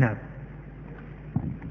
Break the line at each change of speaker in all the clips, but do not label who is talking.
نعم.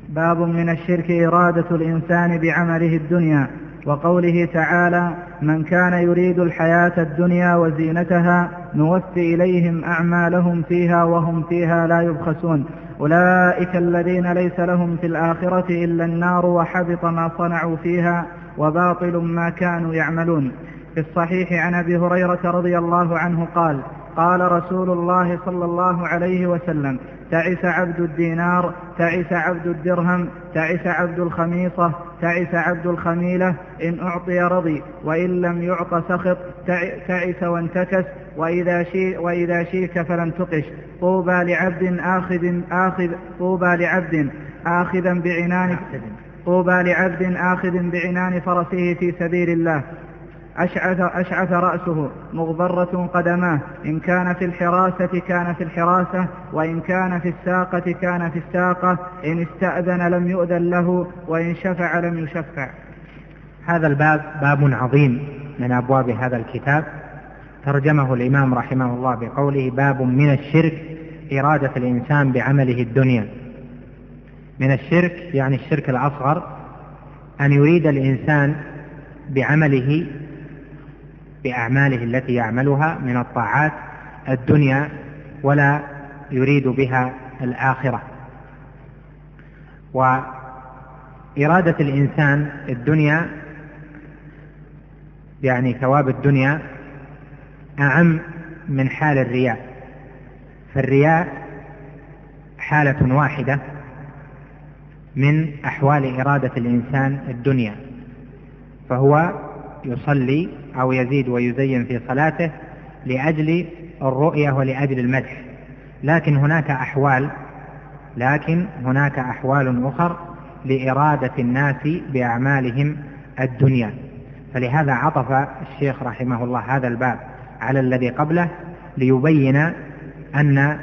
باب من الشرك إرادة الإنسان بعمله الدنيا وقوله تعالى من كان يريد الحياة الدنيا وزينتها نوفي إليهم أعمالهم فيها وهم فيها لا يبخسون. أولئك الذين ليس لهم في الآخرة إلا النار وحبط ما صنعوا فيها وباطل ما كانوا يعملون. في الصحيح عن أبي هريرة رضي الله عنه قال قال رسول الله صلى الله عليه وسلم تعس عبد الدينار تعس عبد الدرهم تعس عبد الخميصة تعس عبد الخميلة إن أعطي رضي وإن لم يعط سخط تعس وانتكس وإذا, شي وإذا شيك فلم تقش. طوبى لعبد آخذ آخذ طوبى لعبد آخذا بعنان طوبى لعبد آخذ بعنان فرسه في سبيل الله. أشعث, أشعث رأسه مغبرة قدماه. إن كان في الحراسة كان في الحراسة وإن كان في الساقة كان في الساقة. إن استأذن لم يؤذن له وإن شفع لم يشفع.
هذا الباب باب عظيم من أبواب هذا الكتاب. ترجمه الإمام رحمه الله بقوله باب من الشرك إرادة الإنسان بعمله الدنيا. من الشرك يعني الشرك الأصغر أن يريد الإنسان بعمله بأعماله التي يعملها من الطاعات الدنيا ولا يريد بها الآخرة. وإرادة الإنسان الدنيا يعني ثواب الدنيا أعم من حال الرياء. فالرياء حالة واحدة من أحوال إرادة الإنسان الدنيا فهو يصلي أو يزيد ويزين في صلاته لأجل الرؤية ولأجل المدح. لكن هناك أحوال لكن هناك أحوال أخر لإرادة الناس بأعمالهم الدنيا. فلهذا عطف الشيخ رحمه الله هذا الباب على الذي قبله ليبين أن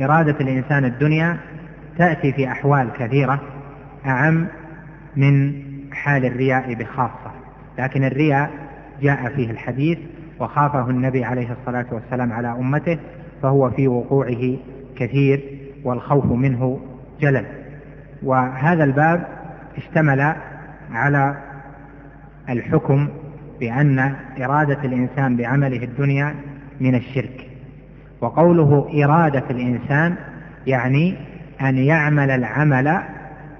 إرادة الإنسان الدنيا تأتي في أحوال كثيرة أعم من حال الرياء بخاصة لكن الرياء جاء فيه الحديث وخافه النبي عليه الصلاة والسلام على أمته فهو في وقوعه كثير والخوف منه جلل. وهذا الباب اشتمل على الحكم بأن إرادة الإنسان بعمله الدنيا من الشرك وقوله إرادة الإنسان يعني أن يعمل العمل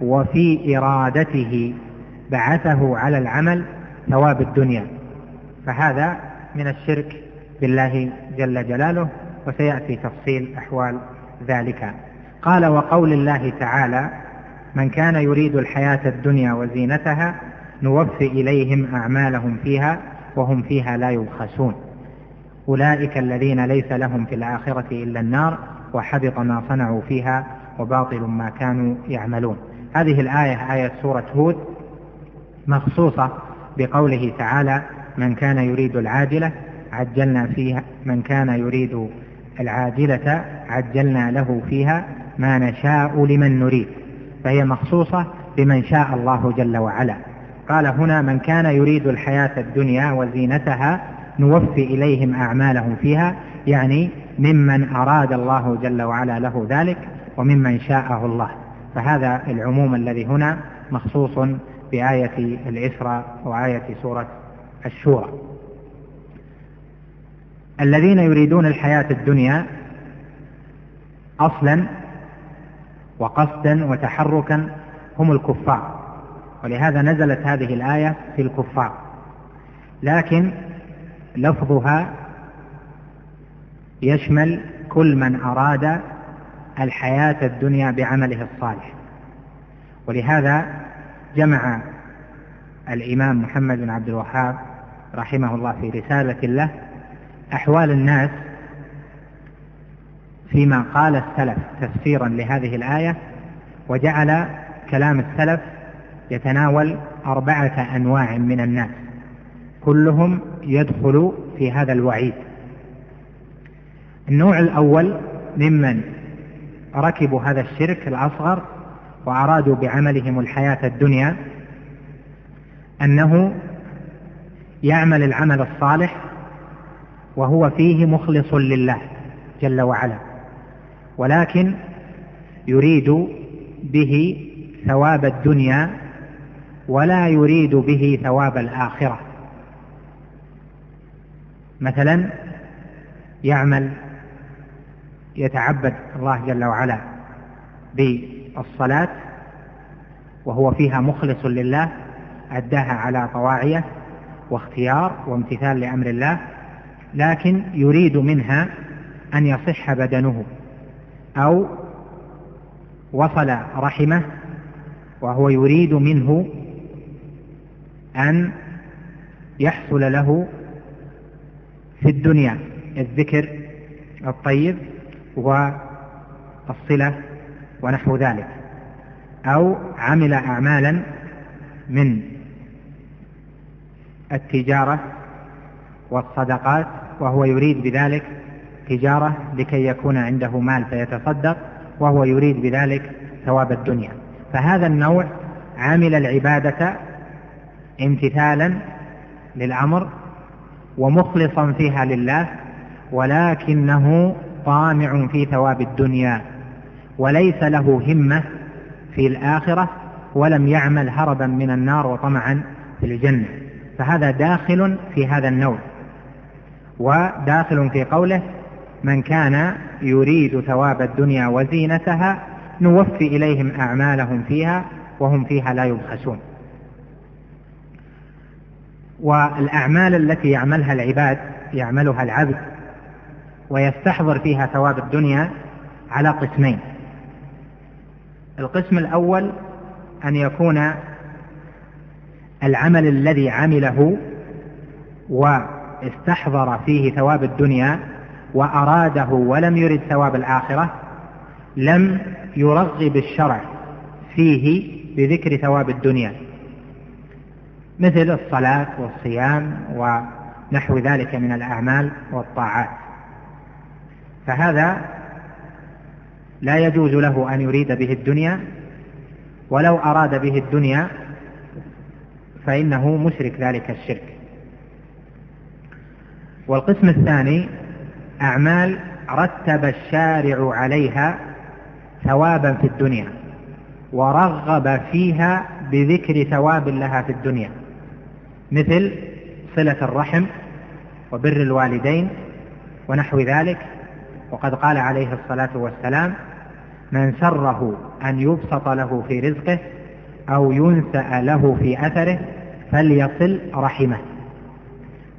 وفي إرادته بعثه على العمل ثواب الدنيا. فهذا من الشرك بالله جل جلاله وسيأتي تفصيل أحوال ذلك. قال وقول الله تعالى من كان يريد الحياة الدنيا وزينتها نوفي إليهم أعمالهم فيها وهم فيها لا يبخسون. أولئك الذين ليس لهم في الآخرة إلا النار وحبط ما صنعوا فيها وباطل ما كانوا يعملون. هذه الآية آية سورة هود مخصوصة بقوله تعالى من كان يريد العاجلة عجلنا فيها من كان يريد العاجلة عجلنا له فيها ما نشاء لمن نريد. فهي مخصوصة بمن شاء الله جل وعلا. قال هنا من كان يريد الحياة الدنيا وزينتها نوفي إليهم أعمالهم فيها يعني ممن أراد الله جل وعلا له ذلك وممن شاءه الله. فهذا العموم الذي هنا مخصوص بآية الإسراء وآية سورة الشورى. الذين يريدون الحياة الدنيا أصلا وقصدا وتحركا هم الكفار ولهذا نزلت هذه الآية في الكفار. لكن لفظها يشمل كل من أراد الحياة الدنيا بعمله الصالح. ولهذا جمع الإمام محمد بن عبد الوهاب رحمه الله في رسالة له أحوال الناس فيما قال السلف تفسيرا لهذه الآية وجعل كلام السلف يتناول أربعة أنواع من الناس كلهم يدخل في هذا الوعيد. النوع الأول ممن ركبوا هذا الشرك الأصغر وأرادوا بعملهم الحياة الدنيا أنه يعمل العمل الصالح وهو فيه مخلص لله جل وعلا ولكن يريد به ثواب الدنيا ولا يريد به ثواب الآخرة. مثلا يعمل يتعبد الله جل وعلا بالصلاة وهو فيها مخلص لله أداها على طواعية واختيار وامتثال لأمر الله لكن يريد منها أن يصح بدنه أو وصل رحمه وهو يريد منه أن يحصل له في الدنيا الذكر الطيب والصلة ونحو ذلك. أو عمل أعمالا من التجارة والصدقات وهو يريد بذلك تجارة لكي يكون عنده مال فيتصدق وهو يريد بذلك ثواب الدنيا. فهذا النوع عمل العبادة امتثالا للأمر ومخلصا فيها لله ولكنه طامع في ثواب الدنيا. وليس له همة في الآخرة ولم يعمل هربا من النار وطمعا في الجنة. فهذا داخل في هذا النوع. وداخل في قوله من كان يريد ثواب الدنيا وزينتها نوفي إليهم أعمالهم فيها وهم فيها لا يبخسون. والأعمال التي يعملها العباد يعملها العبد ويستحضر فيها ثواب الدنيا على قسمين. القسم الأول أن يكون العمل الذي عمله واستحضر فيه ثواب الدنيا وأراده ولم يرد ثواب الآخرة لم يرغب الشرع فيه بذكر ثواب الدنيا مثل الصلاة والصيام ونحو ذلك من الأعمال والطاعات. فهذا لا يجوز له أن يريد به الدنيا ولو أراد به الدنيا فإنه مشرك ذلك الشرك. والقسم الثاني أعمال رتب الشارع عليها ثوابا في الدنيا ورغب فيها بذكر ثواب لها في الدنيا مثل صلة الرحم وبر الوالدين ونحو ذلك. وقد قال عليه الصلاة والسلام من سره أن يبسط له في رزقه أو ينسأ له في أثره فليصل رحمه.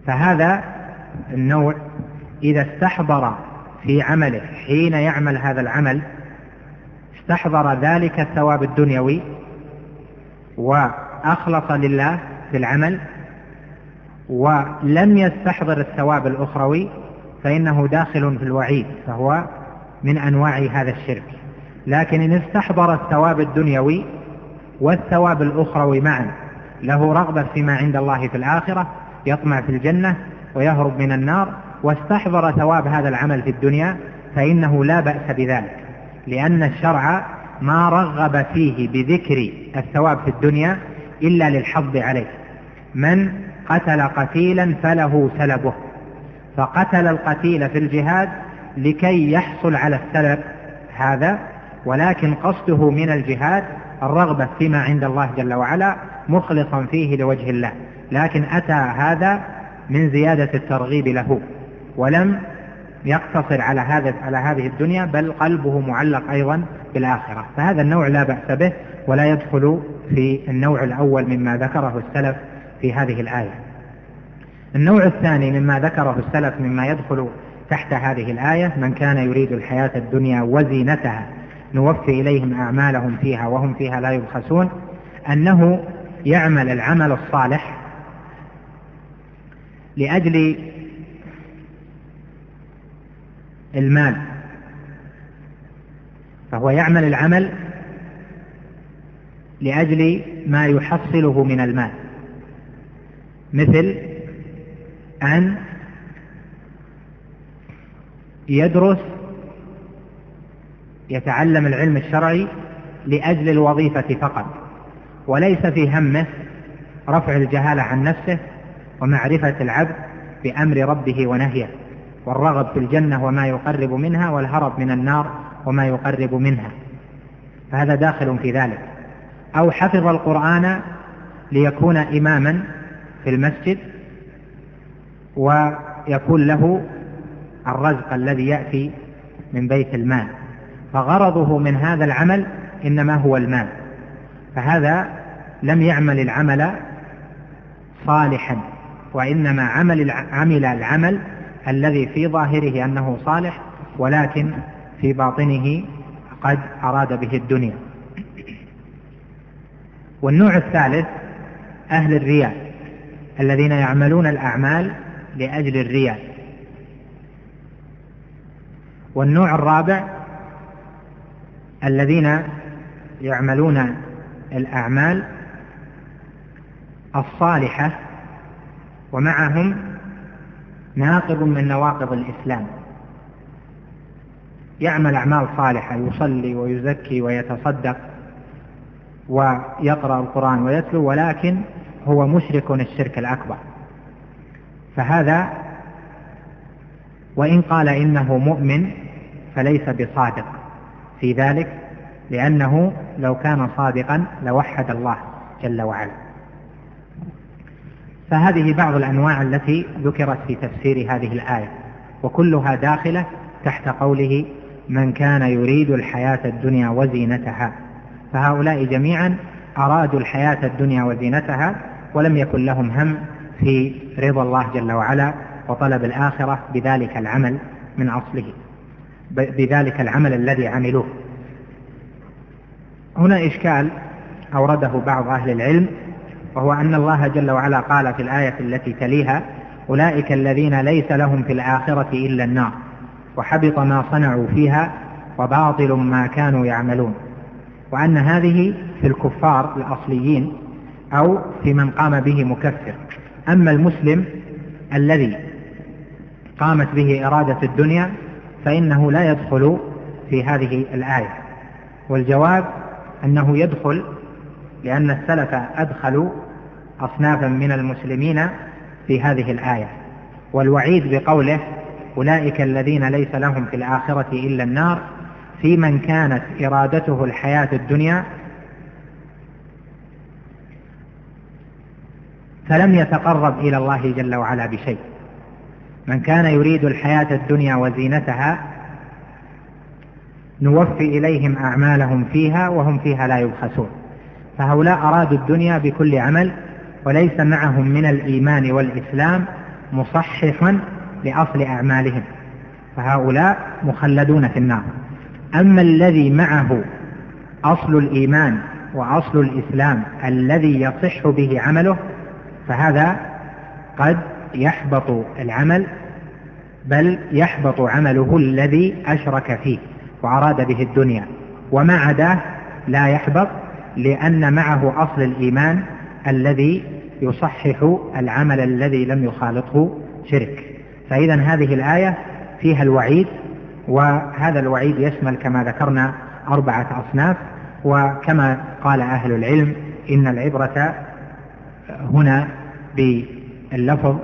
فهذا النوع إذا استحضر في عمله حين يعمل هذا العمل استحضر ذلك الثواب الدنيوي وأخلص لله في العمل ولم يستحضر الثواب الأخروي فإنه داخل في الوعيد فهو من أنواع هذا الشرك. لكن إن استحضر الثواب الدنيوي والثواب الأخروي معا له رغبة فيما عند الله في الآخرة يطمع في الجنة ويهرب من النار واستحضر ثواب هذا العمل في الدنيا فإنه لا بأس بذلك لأن الشرع ما رغب فيه بذكر الثواب في الدنيا إلا للحظ عليه. من قتل قتيلا فله سلبه فقتل القتيل في الجهاد لكي يحصل على السلب هذا ولكن قصده من الجهاد الرغبة فيما عند الله جل وعلا مخلصا فيه لوجه الله. لكن أتى هذا من زيادة الترغيب له ولم يقتصر على هذا على هذه الدنيا بل قلبه معلق أيضا بالآخرة. فهذا النوع لا بأس به ولا يدخل في النوع الأول مما ذكره السلف في هذه الآية. النوع الثاني مما ذكره السلف مما يدخل تحت هذه الآية من كان يريد الحياة الدنيا وزينتها نوفي إليهم أعمالهم فيها وهم فيها لا يبخسون أنه يعمل العمل الصالح لأجل المال فهو يعمل العمل لأجل ما يحصله من المال مثل أن يدرس يتعلم العلم الشرعي لأجل الوظيفة فقط وليس في همه رفع الجهالة عن نفسه ومعرفة العبد بأمر ربه ونهيه والرغب في الجنة وما يقرب منها والهرب من النار وما يقرب منها. فهذا داخل في ذلك. أو حفظ القرآن ليكون إماما في المسجد ويكون له الرزق الذي يأتي من بيت المال. فغرضه من هذا العمل إنما هو المال. فهذا لم يعمل العمل صالحا وإنما عمل عمل العمل الذي في ظاهره أنه صالح ولكن في باطنه قد أراد به الدنيا. والنوع الثالث أهل الرياء الذين يعملون الأعمال لأجل الرياء. والنوع الرابع الذين يعملون الأعمال الصالحة ومعهم ناقض من نواقض الإسلام. يعمل أعمال صالحة يصلي ويزكي ويتصدق ويقرأ القرآن ويتلو ولكن هو مشرك الشرك الأكبر. فهذا وإن قال إنه مؤمن فليس بصادق. في ذلك لأنه لو كان صادقا لوحد الله جل وعلا. فهذه بعض الأنواع التي ذكرت في تفسير هذه الآية وكلها داخلة تحت قوله من كان يريد الحياة الدنيا وزينتها. فهؤلاء جميعا أرادوا الحياة الدنيا وزينتها ولم يكن لهم هم في رضا الله جل وعلا وطلب الآخرة بذلك العمل من أصله. بذلك العمل الذي عملوه. هنا إشكال أورده بعض أهل العلم وهو أن الله جل وعلا قال في الآية التي تليها أولئك الذين ليس لهم في الآخرة إلا النار وحبط ما صنعوا فيها وباطل ما كانوا يعملون. وأن هذه في الكفار الأصليين أو في من قام به مكفر. أما المسلم الذي قامت به إرادة الدنيا فإنه لا يدخل في هذه الآية. والجواب أنه يدخل لأن السلف أدخلوا أصنافا من المسلمين في هذه الآية. والوعيد بقوله أولئك الذين ليس لهم في الآخرة إلا النار في من كانت إرادته الحياة الدنيا فلم يتقرب إلى الله جل وعلا بشيء. من كان يريد الحياة الدنيا وزينتها نوفي إليهم أعمالهم فيها وهم فيها لا يبخسون. فهؤلاء أرادوا الدنيا بكل عمل وليس معهم من الإيمان والإسلام مصحح لأصل أعمالهم. فهؤلاء مخلدون في النار. أما الذي معه أصل الإيمان وأصل الإسلام الذي يصح به عمله فهذا قد يحبط العمل بل يحبط عمله الذي أشرك فيه وأراد به الدنيا. وما عداه لا يحبط لأن معه أصل الإيمان الذي يصحح العمل الذي لم يخالطه شرك. فإذا هذه الآية فيها الوعيد وهذا الوعيد يشمل كما ذكرنا أربعة أصناف. وكما قال أهل العلم إن العبرة هنا باللفظ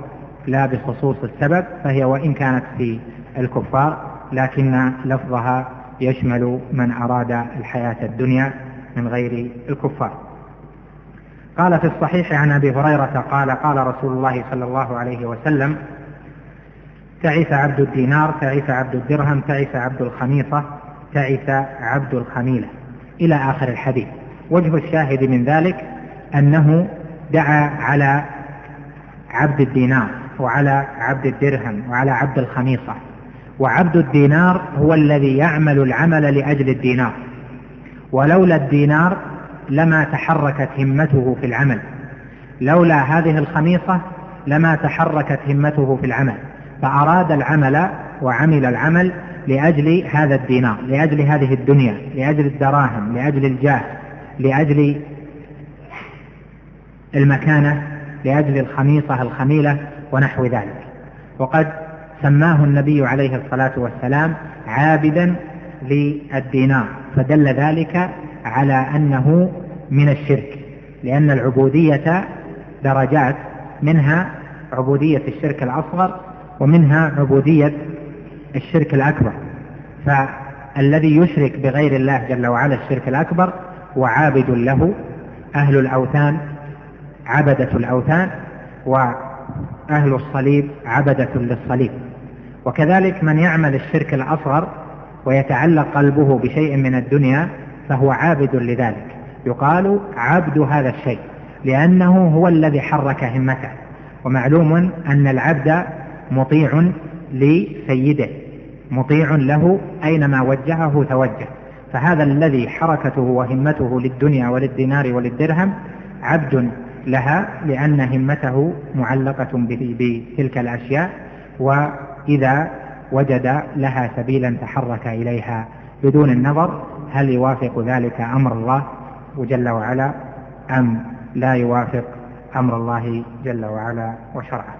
لا بخصوص السبب فهي وإن كانت في الكفار لكن لفظها يشمل من أراد الحياة الدنيا من غير الكفار. قال في الصحيح عن أبي هريرة قال قال رسول الله صلى الله عليه وسلم تعس عبد الدينار تعس عبد الدرهم تعس عبد الخميصة تعس عبد الخميلة. إلى آخر الحديث. وجه الشاهد من ذلك أنه دعا على عبد الدينار. وعلى عبد الدرهم وعلى عبد الخميصة. وعبد الدينار هو الذي يعمل العمل لأجل الدينار. ولولا الدينار لما تحركت همته في العمل. لولا هذه الخميصة لما تحركت همته في العمل. فأراد العمل وعمل العمل لأجل هذا الدينار لأجل هذه الدنيا لأجل الدراهم لأجل الجاه لأجل المكانة لأجل الخميصة الخميلة ونحو ذلك. وقد سماه النبي عليه الصلاة والسلام عابدا للدينار فدل ذلك على أنه من الشرك لأن العبودية درجات منها عبودية الشرك الأصغر ومنها عبودية الشرك الأكبر. فالذي يشرك بغير الله جل وعلا الشرك الأكبر وعابد له أهل الأوثان عبدة الأوثان وأهل الصليب عبدة للصليب. وكذلك من يعمل الشرك الأصغر ويتعلق قلبه بشيء من الدنيا فهو عابد لذلك. يقال عبد هذا الشيء لأنه هو الذي حرك همته. ومعلوم أن العبد مطيع لسيده مطيع له أينما وجهه توجه. فهذا الذي حركته وهمته للدنيا وللدينار وللدرهم عبد لها لأن همته معلقة بتلك الأشياء وإذا وجد لها سبيلا تحرك إليها بدون النظر هل يوافق ذلك أمر الله جل وعلا أم لا يوافق أمر الله جل وعلا وشرعه؟